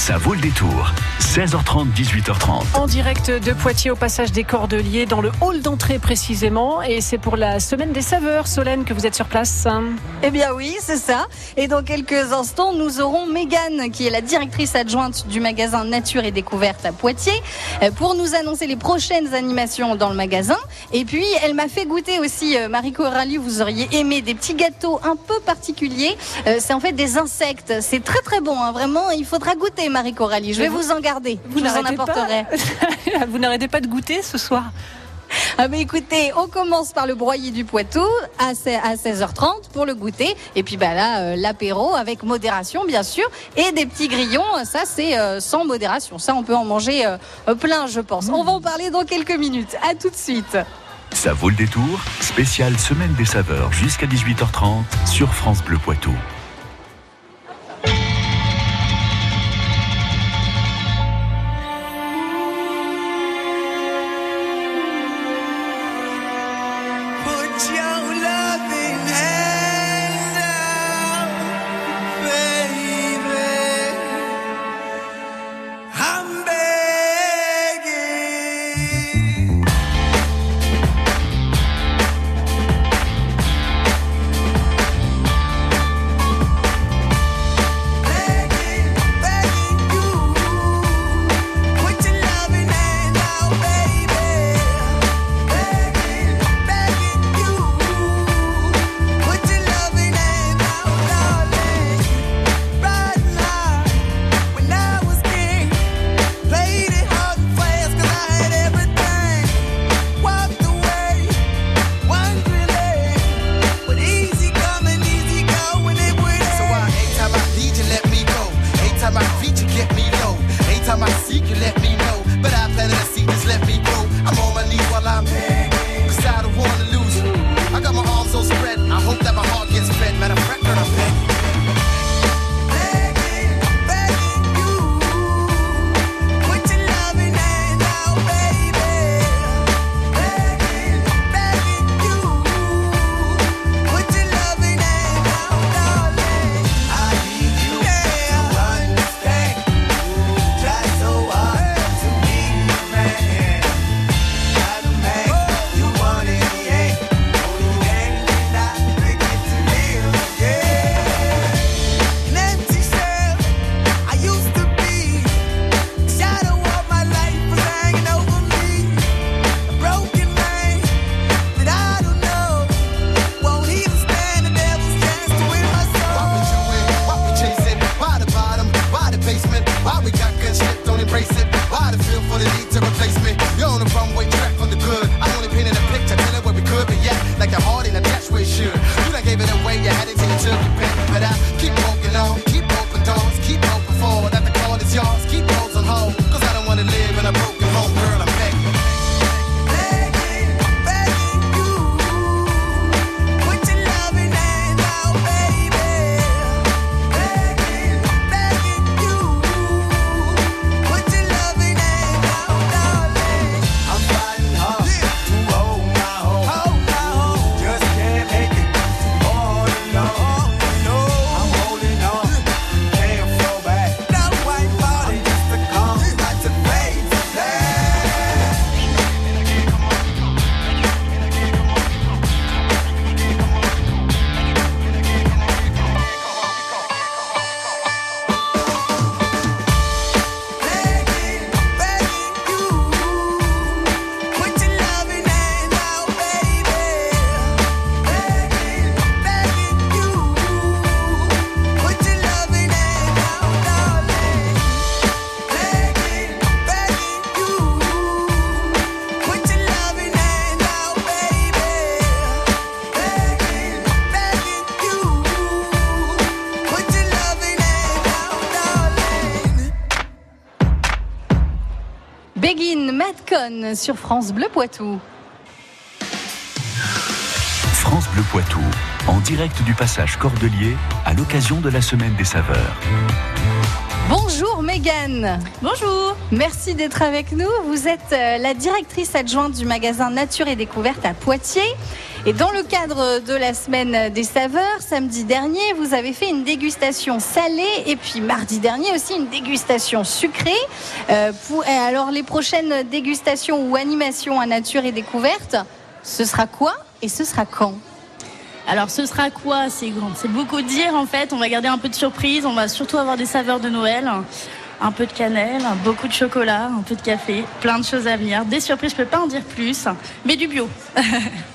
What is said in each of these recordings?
Ça vaut le détour. 16h30, 18h30. En direct de Poitiers au passage des Cordeliers, dans le hall d'entrée précisément. Et c'est pour la semaine des saveurs, Solène, que vous êtes sur place. Eh bien oui, c'est ça. Et dans quelques instants, nous aurons Mégane, qui est la directrice adjointe du magasin Nature et Découverte à Poitiers, euh, pour nous annoncer les prochaines animations dans le magasin. Et puis, elle m'a fait goûter aussi, euh, Marie Coralie, vous auriez aimé des petits gâteaux un peu particuliers. Euh, c'est en fait des insectes. C'est très très bon, hein. vraiment. Il faudra goûter, Marie Coralie. Je vais vous, en garder. Vous je vous en n'arrêtez pas apporterai. vous n'arrêtez pas de goûter ce soir Ah bah écoutez, on commence par le broyer du Poitou à se- à 16h30 pour le goûter. Et puis bah là, euh, l'apéro avec modération bien sûr. Et des petits grillons, ça c'est euh, sans modération. Ça on peut en manger euh, plein je pense. On va en parler dans quelques minutes. À tout de suite. Ça vaut le détour. Spécial Semaine des saveurs jusqu'à 18h30 sur France Bleu Poitou. way you had it till you took your pick. But I keep hoping. Sur France Bleu Poitou. France Bleu Poitou. En direct du passage Cordelier à l'occasion de la Semaine des saveurs. Bonjour Mégane. Bonjour. Merci d'être avec nous. Vous êtes euh, la directrice adjointe du magasin Nature et Découverte à Poitiers. Et dans le cadre de la semaine des saveurs, samedi dernier, vous avez fait une dégustation salée et puis mardi dernier aussi une dégustation sucrée. Euh, et alors les prochaines dégustations ou animations à nature et découverte, ce sera quoi et ce sera quand? Alors ce sera quoi? C'est beaucoup dire en fait. On va garder un peu de surprise. On va surtout avoir des saveurs de Noël, un peu de cannelle, beaucoup de chocolat, un peu de café, plein de choses à venir. Des surprises, je peux pas en dire plus, mais du bio.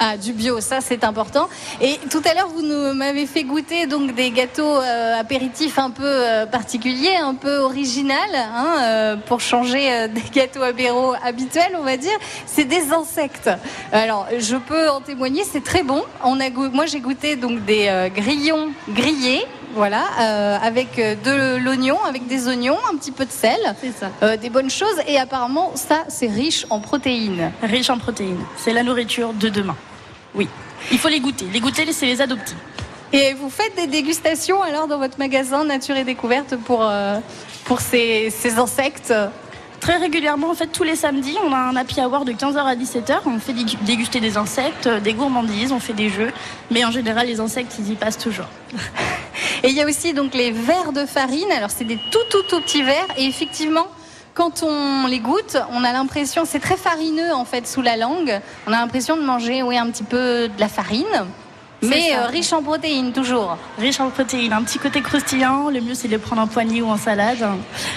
Ah, du bio, ça c'est important. Et tout à l'heure, vous m'avez fait goûter donc des gâteaux euh, apéritifs un peu euh, particuliers, un peu original, hein, euh, pour changer des gâteaux apéro habituels, on va dire. C'est des insectes. Alors, je peux en témoigner, c'est très bon. On a moi, j'ai goûté donc des grillons grillés. Voilà, euh, avec euh, de l'oignon, avec des oignons, un petit peu de sel, C'est ça. euh, des bonnes choses. Et apparemment, ça, c'est riche en protéines. Riche en protéines. C'est la nourriture de demain. Oui. Il faut les goûter. Les goûter, c'est les adopter. Et vous faites des dégustations alors dans votre magasin Nature et Découverte pour, euh, pour ces, ces insectes? Très régulièrement, en fait, tous les samedis, on a un happy hour de 15h à 17h. On fait dégu- déguster des insectes, des gourmandises, on fait des jeux. Mais en général, les insectes, ils y passent toujours. Et il y a aussi donc les verres de farine. Alors c'est des tout tout tout petits verres et effectivement quand on les goûte, on a l'impression, c'est très farineux en fait sous la langue. On a l'impression de manger oui un petit peu de la farine, mais euh, riche en protéines toujours. Riche en protéines, un petit côté croustillant. Le mieux, c'est de les prendre en poignée ou en salade.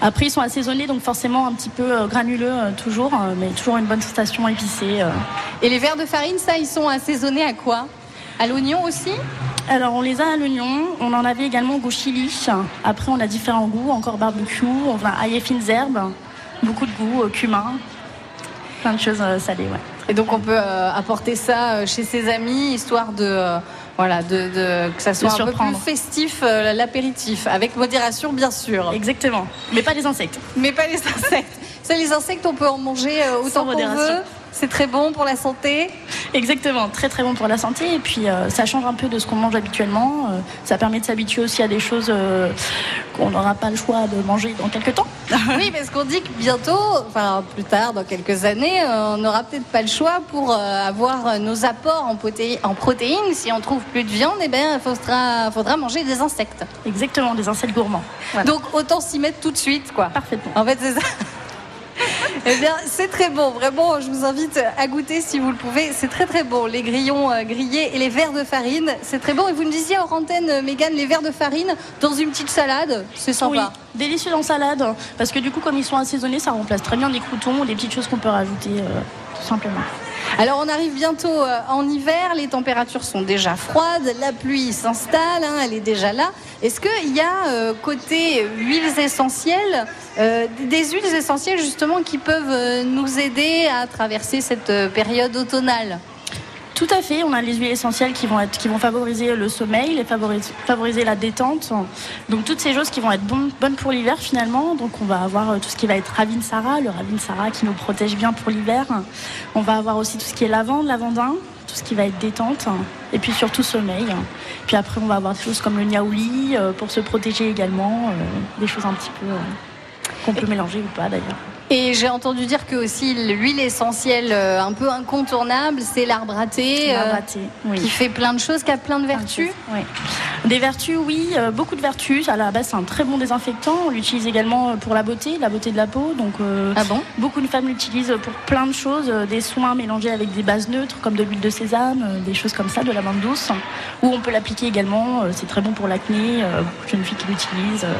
Après, ils sont assaisonnés, donc forcément un petit peu euh, granuleux euh, toujours, mais toujours une bonne sensation épicée. Et les verres de farine, ça, ils sont assaisonnés à quoi? À l'oignon aussi? Alors, on les a à l'oignon. On en avait également au goût chili. Après, on a différents goûts, encore barbecue. On a ail et fines herbes, beaucoup de goûts, euh, cumin, plein de choses euh, salées. Ouais. Et donc on peut euh, apporter ça chez ses amis, histoire de euh, voilà de, de- que ça soit un peu plus festif euh, l'apéritif, avec modération bien sûr. Exactement, mais pas les insectes. Mais pas les insectes. Ça, les insectes, on peut en manger autant qu'on modération. veut. C'est très bon pour la santé. Exactement, très très bon pour la santé et puis euh, ça change un peu de ce qu'on mange habituellement. Euh, ça permet de s'habituer aussi à des choses euh, qu'on n'aura pas le choix de manger dans quelques temps. Oui, parce qu'on dit que bientôt, enfin plus tard, dans quelques années, on n'aura peut-être pas le choix pour avoir nos apports en, proté- en protéines. Si on trouve plus de viande, eh ben, il faudra, faudra manger des insectes. Exactement, des insectes gourmands. Voilà. Donc autant s'y mettre tout de suite, quoi. Parfaitement. En fait, c'est ça. Eh bien, c'est très bon. Vraiment, je vous invite à goûter si vous le pouvez. C'est très très bon. Les grillons euh, grillés et les verres de farine, c'est très bon. Et vous me disiez hors antenne, euh, Mégane, les verres de farine dans une petite salade, c'est Oui, sympa. délicieux en salade parce que du coup comme ils sont assaisonnés, ça remplace très bien des croutons ou des petites choses qu'on peut rajouter euh, tout simplement. Alors, on arrive bientôt euh, en hiver. Les températures sont déjà froides. La pluie s'installe. hein, elle est déjà là. Est-ce qu'il y a euh, côté huiles essentielles, euh, des huiles essentielles justement qui peuvent nous aider à traverser cette période automnale? Tout à fait, on a les huiles essentielles qui vont, être, qui vont favoriser le sommeil, les favoriser, favoriser la détente. Donc toutes ces choses qui vont être bonnes, bonnes pour l'hiver finalement. Donc on va avoir euh, tout ce qui va être Ravinsara, le Ravinsara qui nous protège bien pour l'hiver. On va avoir aussi tout ce qui est lavande, lavandin, tout ce qui va être détente. Et puis surtout sommeil. Puis après on va avoir des choses comme le niaouli euh, pour se protéger également. euh, des choses un petit peu qu'on peut mélanger ou pas d'ailleurs. Et j'ai entendu dire que aussi l'huile essentielle euh, un peu incontournable, c'est l'arbre à thé, L'arbre euh, à thé, oui. qui fait plein de choses, qui a plein de vertus. Oui. Des vertus, oui, euh, beaucoup de vertus. À la base, c'est un très bon désinfectant. On l'utilise également euh, pour la beauté, la beauté de la peau. Donc, euh, Ah bon? beaucoup de femmes l'utilisent pour plein de choses, euh, des soins mélangés avec des bases neutres, comme de l'huile de sésame, euh, des choses comme ça, de la menthe douce. Ou on peut l'appliquer également. euh, c'est très bon pour l'acné. euh, beaucoup de jeunes filles qui l'utilisent. euh.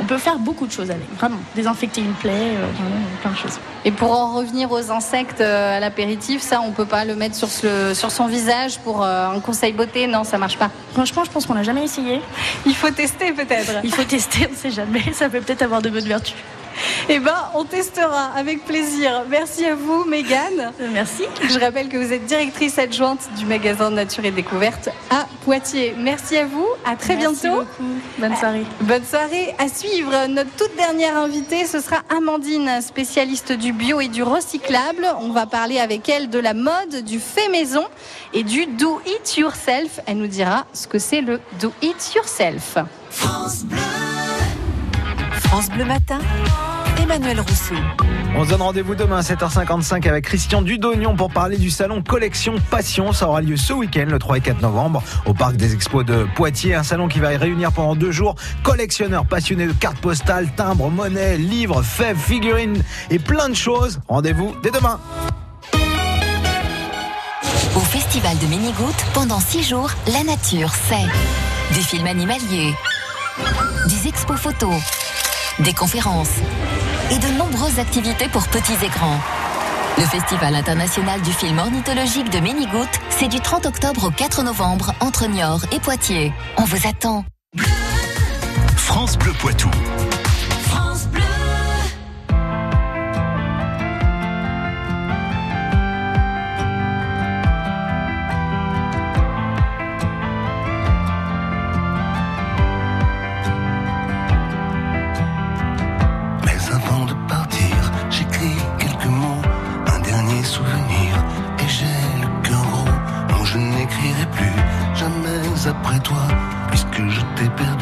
on peut faire beaucoup de choses avec, vraiment. Désinfecter une plaie, euh, vraiment, plein de choses. Et pour en revenir aux insectes euh, à l'apéritif, ça, on peut pas le mettre sur, ce- sur son visage pour euh, un conseil beauté? Non, ça marche pas. Franchement, je pense qu'on n'a jamais essayé. Il faut tester peut-être. Il faut tester, on ne sait jamais. Ça peut peut-être avoir de bonnes vertus. Eh ben, on testera avec plaisir. Merci à vous, Mégane. Euh, Merci. Je rappelle que vous êtes directrice adjointe du magasin Nature et Découverte à Poitiers. Merci à vous. À très Merci bientôt. beaucoup. Bonne soirée. Bonne soirée. À suivre, notre toute dernière invitée, ce sera Amandine, spécialiste du bio et du recyclable. On va parler avec elle de la mode, du fait maison et du do it yourself. Elle nous dira ce que c'est le do it yourself. France Bleu Matin, Emmanuel Rousseau. On se donne rendez-vous demain à 7h55 avec Christian Dudognon pour parler du salon Collection Passion. Ça aura lieu ce week-end, le 3 et 4 novembre, au Parc des Expos de Poitiers. Un salon qui va réunir pendant deux jours collectionneurs passionnés de cartes postales, timbres, monnaies, livres, fèves, figurines et plein de choses. Rendez-vous dès demain. Au Festival de Minigout, pendant six jours, la nature, c'est des films animaliers, des expos photos, des conférences et de nombreuses activités pour petits et grands. Le Festival international du film ornithologique de Minigout, c'est du 30 octobre au 4 novembre entre Niort et Poitiers. On vous attend. France Bleu Poitou. Toi, puisque je t'ai perdu,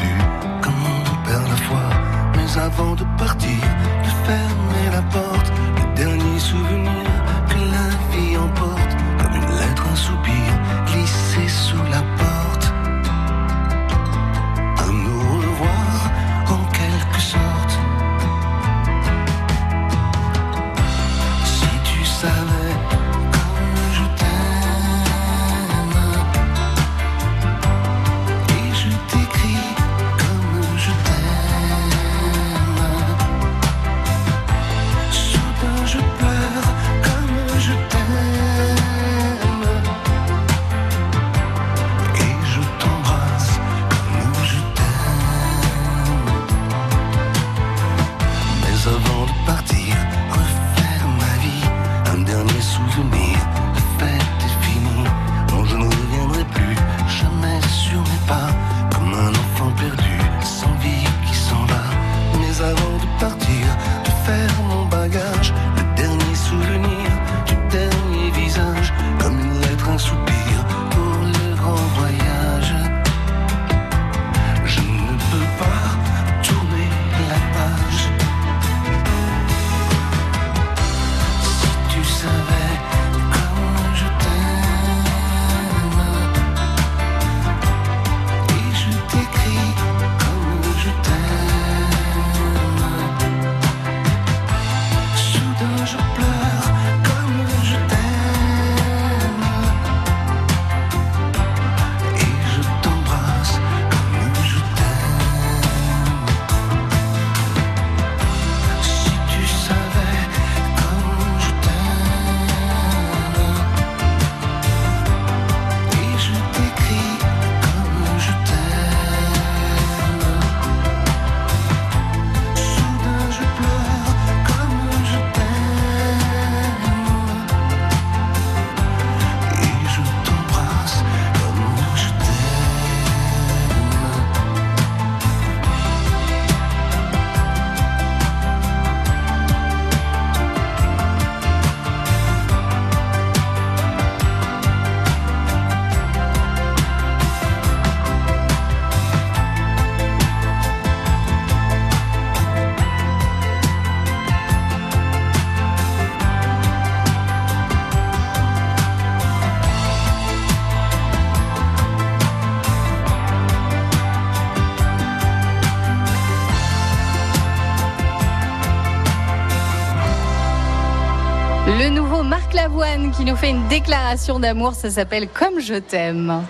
qui nous fait une déclaration d'amour, ça s'appelle Comme je t'aime.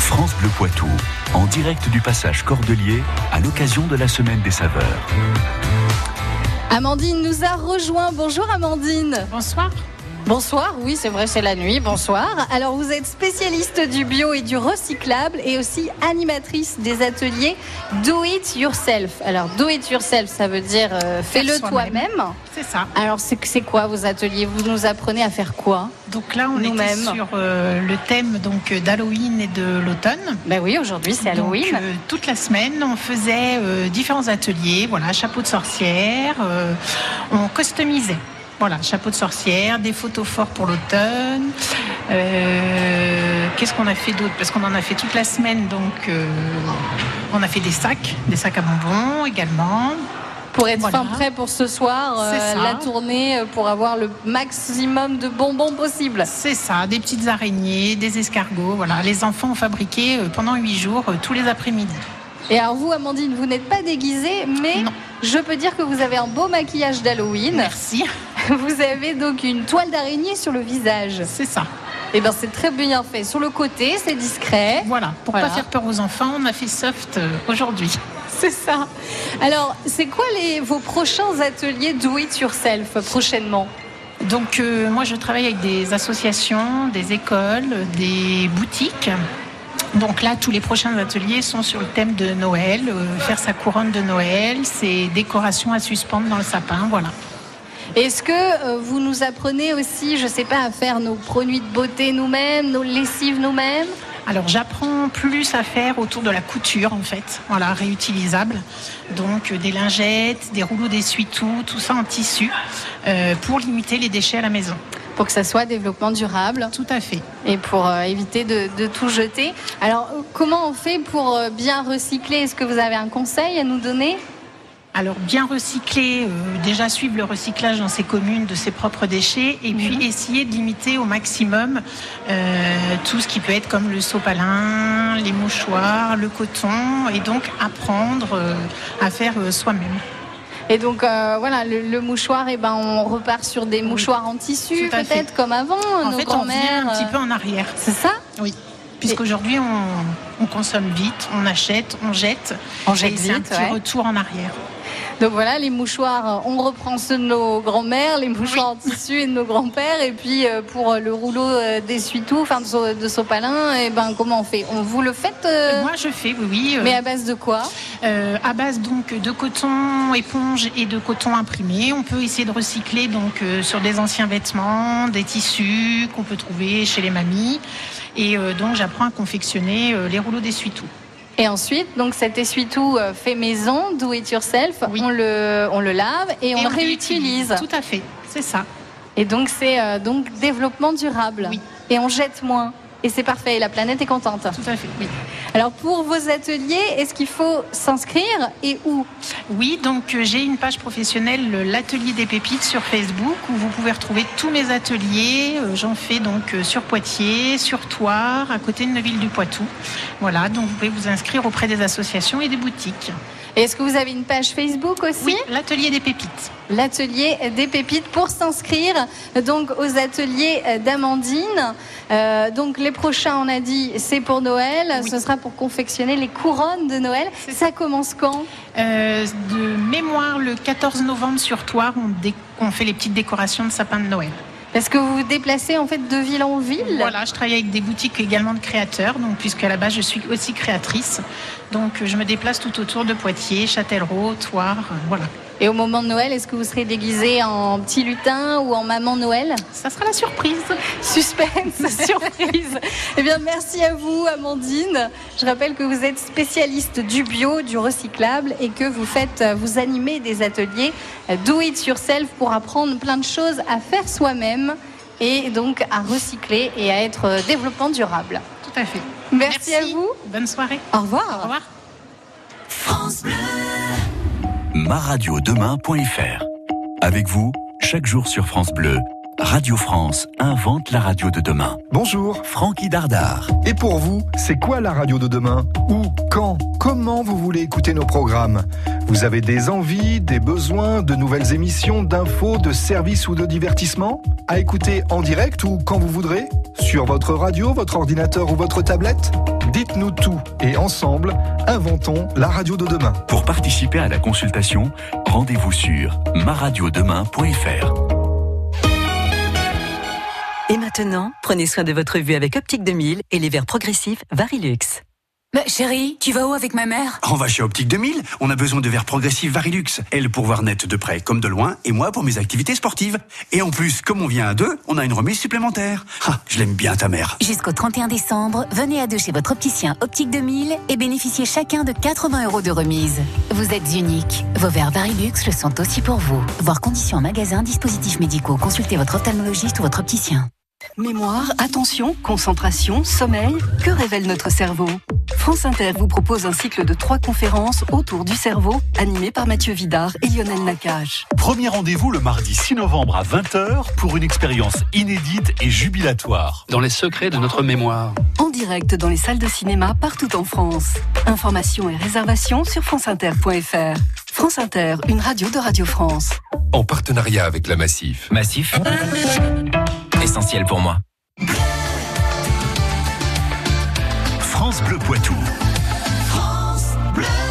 France Bleu Poitou. En direct du passage Cordelier à l'occasion de la semaine des saveurs. Amandine nous a rejoint. Bonjour Amandine. Bonsoir. Bonsoir, oui c'est vrai c'est la nuit, bonsoir. Alors vous êtes spécialiste du bio et du recyclable et aussi animatrice des ateliers Do It Yourself. Alors Do It Yourself ça veut dire euh, fais-le toi-même. C'est ça. Alors c'est c'est quoi vos ateliers? Vous nous apprenez à faire quoi? Donc là, on Nous-mêmes. sur euh, le thème donc euh, d'Halloween et de l'automne. Ben oui, aujourd'hui c'est Halloween. Donc, euh, toute la semaine, on faisait différents ateliers. Voilà, chapeau de sorcière. on customisait. Voilà, chapeau de sorcière, des photos forts pour l'automne. Euh, Qu'est-ce qu'on a fait d'autre? Parce qu'on en a fait toute la semaine, donc euh, on a fait des sacs, des sacs à bonbons également. Pour être Voilà. fin prêt pour ce soir, euh, la tournée, pour avoir le maximum de bonbons possible. C'est ça, des petites araignées, des escargots. Voilà, les enfants ont fabriqué pendant huit jours, tous les après-midi. Et alors vous, Amandine, vous n'êtes pas déguisée, mais Non. je peux dire que vous avez un beau maquillage d'Halloween. Merci, Vous avez donc une toile d'araignée sur le visage. c'est ça. Et bien c'est très bien fait. Sur le côté, c'est discret. Voilà, pour Voilà. pas faire peur aux enfants, on a fait soft euh, aujourd'hui. C'est ça. Alors, c'est quoi les, vos prochains ateliers Do It Yourself prochainement? Donc euh, moi je travaille avec des associations, des écoles, des boutiques. Donc là tous les prochains ateliers sont sur le thème de Noël, euh, faire sa couronne de Noël, ses décorations à suspendre dans le sapin, voilà. Est-ce que euh, vous nous apprenez aussi, je sais pas, à faire nos produits de beauté nous-mêmes, nos lessives nous-mêmes? Alors j'apprends plus à faire autour de la couture en fait, voilà, réutilisable. Donc euh, des lingettes, des rouleaux d'essuie-tout, tout ça en tissu euh, pour limiter les déchets à la maison. pour que ça soit développement durable Tout à fait. et pour euh, éviter de, de tout jeter. Alors, comment on fait pour euh, bien recycler? Est-ce que vous avez un conseil à nous donner? Alors bien recycler, euh, déjà suivre le recyclage dans ses communes de ses propres déchets et puis essayer de limiter au maximum euh, tout ce qui peut être comme le sopalin, les mouchoirs, le coton et donc apprendre euh, à faire soi-même. Et donc, euh, voilà, le, le mouchoir, et ben, on repart sur des mouchoirs en tissu, peut-être comme avant, En nos fait, on grands-mères. un petit peu en arrière. C'est ça? Oui. Puisqu'aujourd'hui, on, on consomme vite, on achète, on jette. On jette et c'est un vite, petit ouais. retour en arrière. Donc voilà, les mouchoirs, euh, on reprend ceux de nos grands-mères, les mouchoirs en tissu et de nos grands-pères. Et puis euh, pour euh, le rouleau d'essuie-tout, enfin de, so- de sopalin, et ben comment on fait? On vous le faites euh, Moi, je fais, oui, oui. euh, Mais à base de quoi? Euh, à base donc de coton éponge et de coton imprimé. On peut essayer de recycler donc sur des anciens vêtements, des tissus qu'on peut trouver chez les mamies. Et donc j'apprends à confectionner les rouleaux d'essuie-tout. Et ensuite, donc cet essuie-tout euh, fait maison, do it yourself, Oui. on, le, on le lave et, on, le réutilise. réutilise. Tout à fait, c'est ça. Et donc c'est euh, donc développement durable. Oui. Et on jette moins. Et c'est parfait, la planète est contente. Tout à fait, oui. Alors pour vos ateliers, est-ce qu'il faut s'inscrire et où? Oui, donc euh, j'ai une page professionnelle, le- l'atelier des pépites sur Facebook, où vous pouvez retrouver tous mes ateliers. Euh, J'en fais donc euh, sur Poitiers, sur Toire, à côté de Neuville-du-Poitou. Voilà, donc vous pouvez vous inscrire auprès des associations et des boutiques. Est-ce que vous avez une page Facebook aussi Oui, l'atelier des pépites. L'atelier des pépites pour s'inscrire donc aux ateliers d'Amandine. Euh, donc les prochains, on a dit, c'est pour Noël. Oui. Ce sera pour confectionner les couronnes de Noël. Ça commence quand? Euh, de mémoire, le 14 novembre sur Toire, on, dé- on fait les petites décorations de sapin de Noël. Parce que vous vous déplacez en fait de ville en ville? Voilà, je travaille avec des boutiques également de créateurs, donc puisqu'à la base je suis aussi créatrice. Donc je me déplace tout autour de Poitiers, Châtellerault, Toire, euh, voilà. Et au moment de Noël, est-ce que vous serez déguisé en petit lutin ou en maman Noël? Ça sera la surprise. Suspense, surprise. Eh bien, merci à vous, Amandine. Je rappelle que vous êtes spécialiste du bio, du recyclable et que vous faites, euh, vous animez des ateliers euh, do it yourself pour apprendre plein de choses à faire soi-même et donc à recycler et à être euh, développement durable. Tout à fait. Merci, à vous. Bonne soirée. Au revoir. Au revoir. maradiodemain.fr Avec vous, chaque jour sur France Bleu, Radio France invente la radio de demain. Bonjour. Francky Dardar. Et pour vous, c'est quoi la radio de demain? Où Quand? Comment vous voulez écouter nos programmes? Vous avez des envies, des besoins, de nouvelles émissions, d'infos, de services ou de divertissements À écouter en direct ou quand vous voudrez Sur votre radio, votre ordinateur ou votre tablette? Dites-nous tout et ensemble, inventons la radio de demain. Pour participer à la consultation, rendez-vous sur maradiodemain.fr. Et maintenant, prenez soin de votre vue avec Optique 2000 et les verres progressifs Varilux. Bah, chérie, tu vas où avec ma mère? On va chez Optique 2000. On a besoin de verres progressifs Varilux. Elle pour voir net de près comme de loin, et moi pour mes activités sportives. Et en plus, comme on vient à deux, on a une remise supplémentaire. Ah, je l'aime bien ta mère. Jusqu'au 31 décembre, venez à deux chez votre opticien Optique 2000 et bénéficiez chacun de 80 euros de remise. Vous êtes unique. Vos verres Varilux le sont aussi pour vous. Voir conditions en magasin, dispositifs médicaux. Consultez votre ophtalmologiste ou votre opticien. Mémoire, attention, concentration, sommeil, que révèle notre cerveau? France Inter vous propose un cycle de trois conférences autour du cerveau, animé par Mathieu Vidard et Lionel Nakache. Premier rendez-vous le mardi 6 novembre à 20h pour une expérience inédite et jubilatoire. Dans les secrets de notre mémoire. En direct dans les salles de cinéma partout en France. Informations et réservations sur franceinter.fr. France Inter, une radio de Radio France. En partenariat avec la Massif. Massif Essentiel pour moi. France Bleu Poitou.